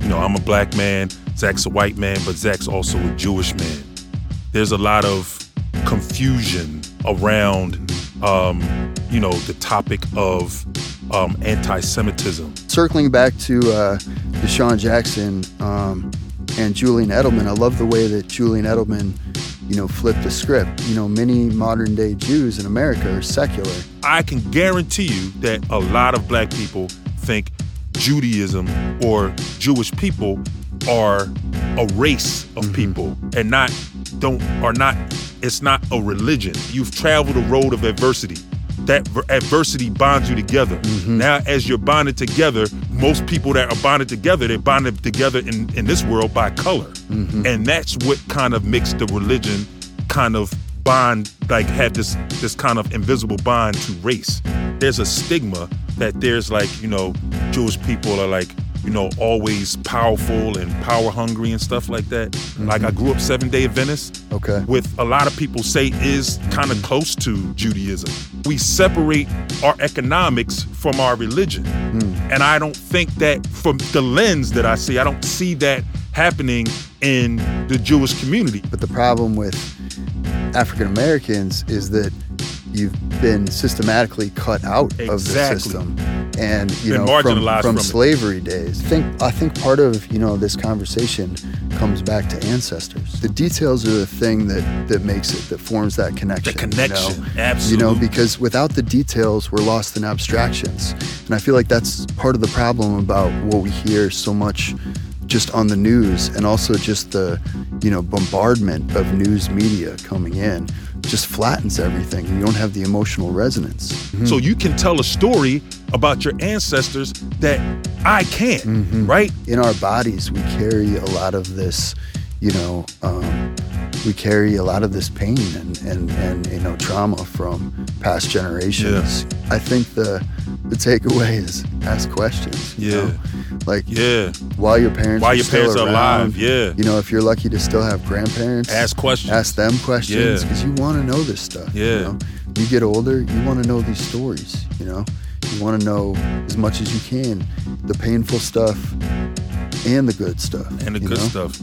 You know, I'm a black man, Zach's a white man, but Zach's also a Jewish man. There's a lot of confusion around, um, you know, the topic of um, anti-Semitism. Circling back to uh, DeSean Jackson um, and Julian Edelman, I love the way that Julian Edelman you know, flip the script. You know, many modern day Jews in America are secular. I can guarantee you that a lot of black people think Judaism or Jewish people are a race of mm-hmm. people and not don't are not it's not a religion. You've traveled a road of adversity. That adversity bonds you together. Mm-hmm. Now, as you're bonded together, most people that are bonded together, they're bonded together in, in this world by color. Mm-hmm. And that's what kind of makes the religion kind of bond, like have this this kind of invisible bond to race. There's a stigma that there's like, you know, Jewish people are like you know, always powerful and power hungry and stuff like that. Mm-hmm. Like I grew up Seven Day Adventist. Okay. With a lot of people say is kind of close to Judaism. We separate our economics from our religion. Mm. And I don't think that from the lens that I see, I don't see that happening in the Jewish community. But the problem with African Americans is that you've been systematically cut out exactly. of the system and you been know from, from, from slavery days. I think I think part of you know this conversation comes back to ancestors. The details are the thing that that makes it that forms that connection. The connection, you know? absolutely. You know, because without the details, we're lost in abstractions, and I feel like that's part of the problem about what we hear so much just on the news and also just the you know bombardment of news media coming in just flattens everything. You don't have the emotional resonance. Mm-hmm. So you can tell a story about your ancestors that I can't, mm-hmm. right? In our bodies, we carry a lot of this, you know, um, we carry a lot of this pain and, and, and you know trauma from past generations. Yeah. I think the the takeaway is ask questions. yeah. Know? Like yeah. While your parents while your parents are alive. Yeah. You know, if you're lucky to still have grandparents, ask questions. Ask them questions because yeah. you want to know this stuff. Yeah. You, know? you get older, you want to know these stories. You know, you want to know as much as you can the painful stuff and the good stuff. And the good know? stuff.